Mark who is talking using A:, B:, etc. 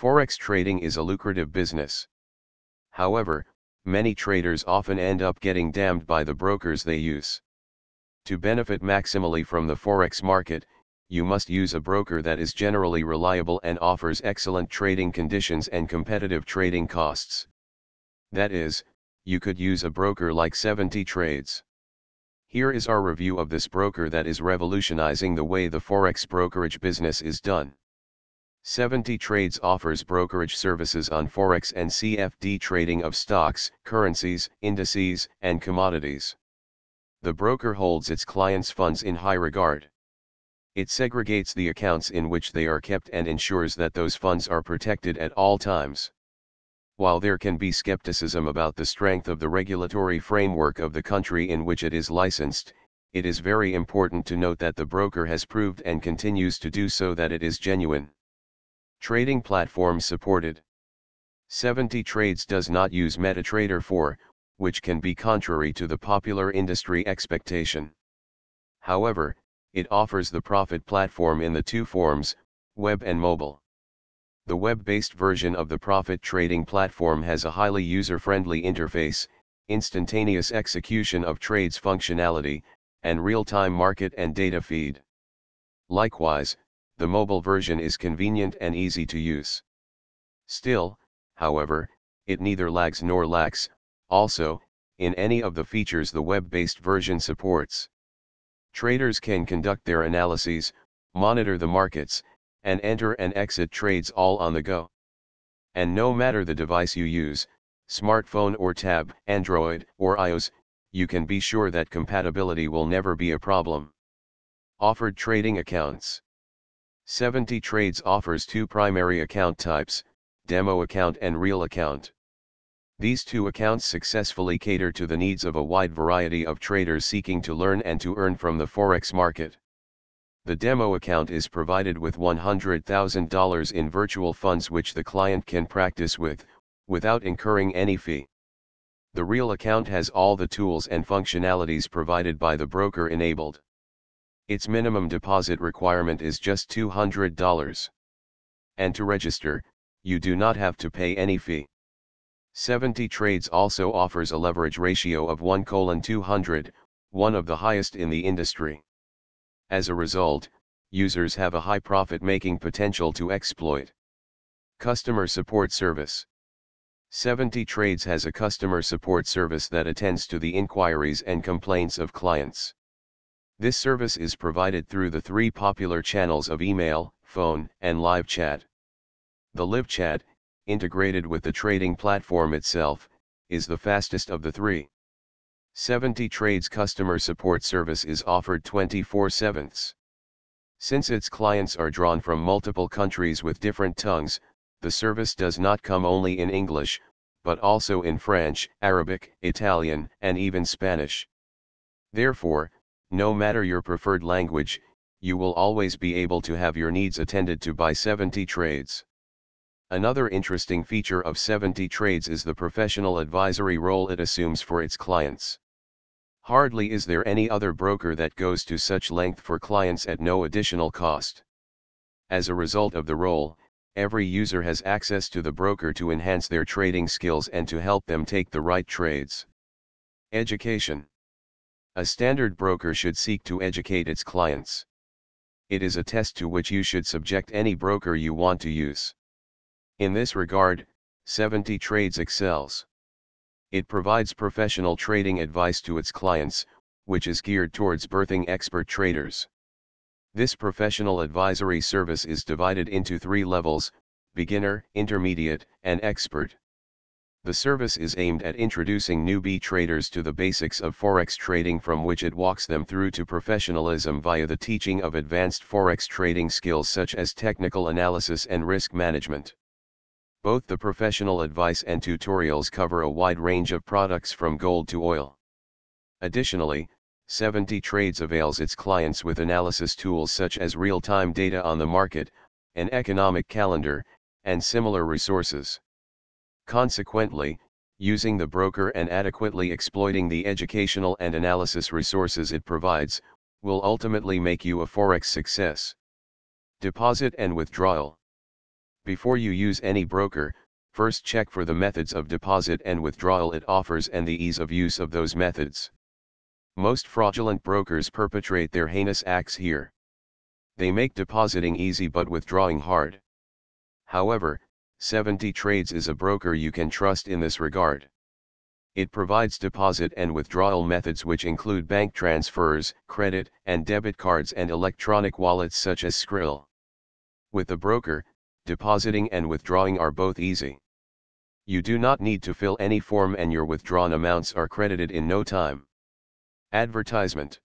A: Forex trading is a lucrative business. However, many traders often end up getting damned by the brokers they use. To benefit maximally from the Forex market, you must use a broker that is generally reliable and offers excellent trading conditions and competitive trading costs. That is, you could use a broker like 70 Trades. Here is our review of this broker that is revolutionizing the way the Forex brokerage business is done. 70 Trades offers brokerage services on Forex and CFD trading of stocks, currencies, indices, and commodities. The broker holds its clients' funds in high regard. It segregates the accounts in which they are kept and ensures that those funds are protected at all times. While there can be skepticism about the strength of the regulatory framework of the country in which it is licensed, it is very important to note that the broker has proved and continues to do so that it is genuine. Trading platforms supported. 70 Trades does not use MetaTrader 4, which can be contrary to the popular industry expectation. However, it offers the Profit platform in the two forms, web and mobile. The web-based version of the Profit trading platform has a highly user-friendly interface, instantaneous execution of trades functionality, and real-time market and data feed. Likewise, the mobile version is convenient and easy to use. Still, however, it neither lags nor lacks, also, in any of the features the web-based version supports. Traders can conduct their analyses, monitor the markets, and enter and exit trades all on the go. And no matter the device you use, smartphone or tab, Android or iOS, you can be sure that compatibility will never be a problem. Offered trading accounts 70 Trades offers two primary account types, demo account and real account. These two accounts successfully cater to the needs of a wide variety of traders seeking to learn and to earn from the Forex market. The demo account is provided with $100,000 in virtual funds which the client can practice with, without incurring any fee. The real account has all the tools and functionalities provided by the broker enabled. Its minimum deposit requirement is just $200. And to register, you do not have to pay any fee. 70 Trades also offers a leverage ratio of 1 200, one of the highest in the industry. As a result, users have a high profit-making potential to exploit. Customer Support Service 70 Trades has a customer support service that attends to the inquiries and complaints of clients. This service is provided through the three popular channels of email, phone, and live chat. The live chat, integrated with the trading platform itself, is the fastest of the three. 70 Trades customer support service is offered 24/7. Since its clients are drawn from multiple countries with different tongues, the service does not come only in English, but also in French, Arabic, Italian, and even Spanish. Therefore, no matter your preferred language, you will always be able to have your needs attended to by 70 trades. Another interesting feature of 70 trades is the professional advisory role it assumes for its clients. Hardly is there any other broker that goes to such length for clients at no additional cost. As a result of the role, every user has access to the broker to enhance their trading skills and to help them take the right trades. Education a standard broker should seek to educate its clients. It is a test to which you should subject any broker you want to use. In this regard, 70 Trades excels. It provides professional trading advice to its clients, which is geared towards birthing expert traders. This professional advisory service is divided into three levels, beginner, intermediate, and expert. The service is aimed at introducing newbie traders to the basics of Forex trading from which it walks them through to professionalism via the teaching of advanced Forex trading skills such as technical analysis and risk management. Both the professional advice and tutorials cover a wide range of products from gold to oil. Additionally, 70 Trades avails its clients with analysis tools such as real-time data on the market, an economic calendar, and similar resources. Consequently, using the broker and adequately exploiting the educational and analysis resources it provides, will ultimately make you a Forex success. Deposit and withdrawal. Before you use any broker, first check for the methods of deposit and withdrawal it offers and the ease of use of those methods. Most fraudulent brokers perpetrate their heinous acts here. They make depositing easy but withdrawing hard. However, 70 Trades is a broker you can trust in this regard. It provides deposit and withdrawal methods which include bank transfers, credit and debit cards and electronic wallets such as Skrill. With the broker, depositing and withdrawing are both easy. You do not need to fill any form and your withdrawn amounts are credited in no time. Advertisement